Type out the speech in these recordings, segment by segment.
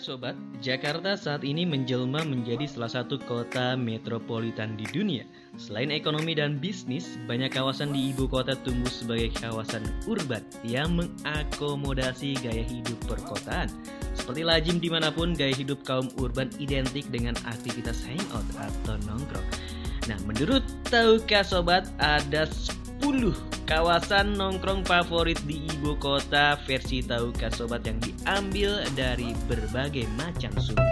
sobat, Jakarta saat ini menjelma menjadi salah satu kota metropolitan di dunia. Selain ekonomi dan bisnis, banyak kawasan di ibu kota tumbuh sebagai kawasan urban yang mengakomodasi gaya hidup perkotaan. Seperti lazim di mana pun, gaya hidup kaum urban identik dengan aktivitas hangout atau nongkrong. Nah, menurut Tahukah Sobat, ada 10 kawasan nongkrong favorit di ibu kota versi Tahukah Sobat yang diambil dari berbagai macam sumber.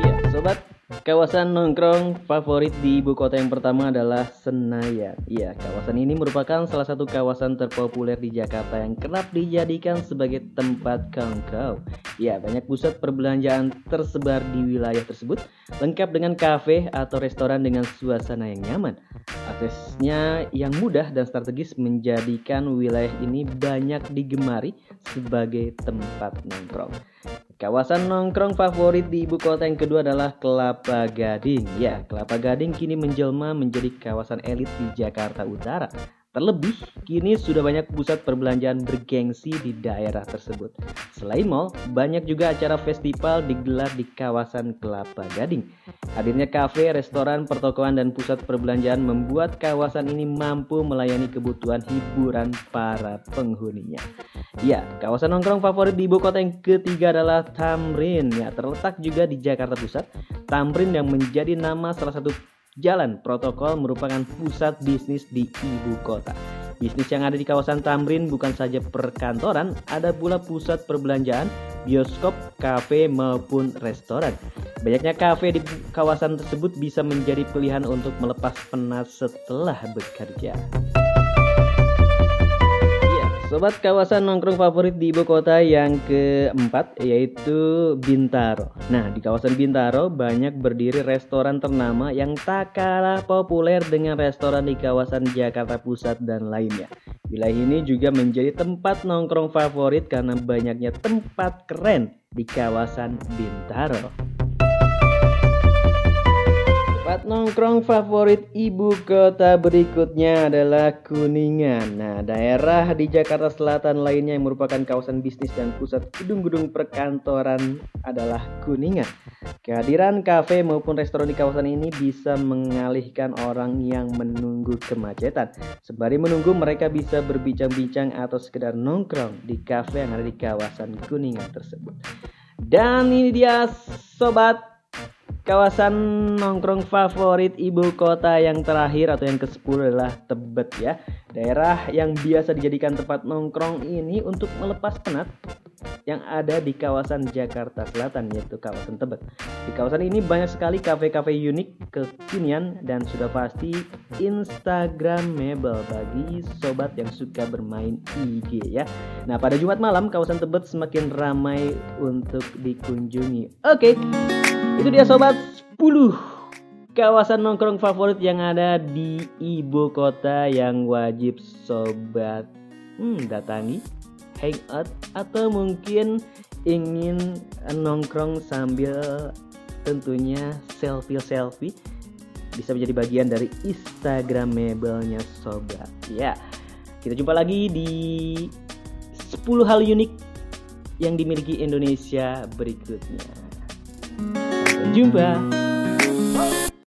Iya, Sobat, Kawasan nongkrong favorit di ibu kota yang pertama adalah Senayan. Iya, kawasan ini merupakan salah satu kawasan terpopuler di Jakarta yang kerap dijadikan sebagai tempat kongkow. Ya, banyak pusat perbelanjaan tersebar di wilayah tersebut, lengkap dengan kafe atau restoran dengan suasana yang nyaman. Aksesnya yang mudah dan strategis menjadikan wilayah ini banyak digemari sebagai tempat nongkrong. Kawasan nongkrong favorit di ibu kota yang kedua adalah Kelapa Gading. Ya, Kelapa Gading kini menjelma menjadi kawasan elit di Jakarta Utara. Terlebih, kini sudah banyak pusat perbelanjaan bergengsi di daerah tersebut. Selain mall, banyak juga acara festival digelar di kawasan Kelapa Gading. Hadirnya kafe, restoran, pertokoan, dan pusat perbelanjaan membuat kawasan ini mampu melayani kebutuhan hiburan para penghuninya. Ya, kawasan nongkrong favorit di ibu kota yang ketiga adalah Tamrin. Ya, terletak juga di Jakarta Pusat. Tamrin yang menjadi nama salah satu Jalan Protokol merupakan pusat bisnis di ibu kota. Bisnis yang ada di kawasan Tamrin bukan saja perkantoran, ada pula pusat perbelanjaan, bioskop, kafe maupun restoran. Banyaknya kafe di kawasan tersebut bisa menjadi pilihan untuk melepas penat setelah bekerja. Sobat kawasan nongkrong favorit di ibu kota yang keempat yaitu Bintaro. Nah di kawasan Bintaro banyak berdiri restoran ternama yang tak kalah populer dengan restoran di kawasan Jakarta Pusat dan lainnya. Wilayah ini juga menjadi tempat nongkrong favorit karena banyaknya tempat keren di kawasan Bintaro. Tempat nongkrong favorit ibu kota berikutnya adalah Kuningan. Nah, daerah di Jakarta Selatan lainnya yang merupakan kawasan bisnis dan pusat gedung-gedung perkantoran adalah Kuningan. Kehadiran kafe maupun restoran di kawasan ini bisa mengalihkan orang yang menunggu kemacetan. Sembari menunggu mereka bisa berbincang-bincang atau sekedar nongkrong di kafe yang ada di kawasan Kuningan tersebut. Dan ini dia sobat kawasan nongkrong favorit ibu kota yang terakhir atau yang ke-10 adalah Tebet ya. Daerah yang biasa dijadikan tempat nongkrong ini untuk melepas penat yang ada di kawasan Jakarta Selatan yaitu kawasan Tebet. Di kawasan ini banyak sekali kafe-kafe unik, kekinian dan sudah pasti instagramable bagi sobat yang suka bermain IG ya. Nah, pada Jumat malam kawasan Tebet semakin ramai untuk dikunjungi. Oke. Okay. Itu dia sobat 10 kawasan nongkrong favorit yang ada di ibu kota yang wajib sobat hmm, datangi, hangout atau mungkin ingin nongkrong sambil tentunya selfie-selfie bisa menjadi bagian dari Instagramable-nya sobat. Ya, kita jumpa lagi di 10 hal unik yang dimiliki Indonesia berikutnya. Jumpa.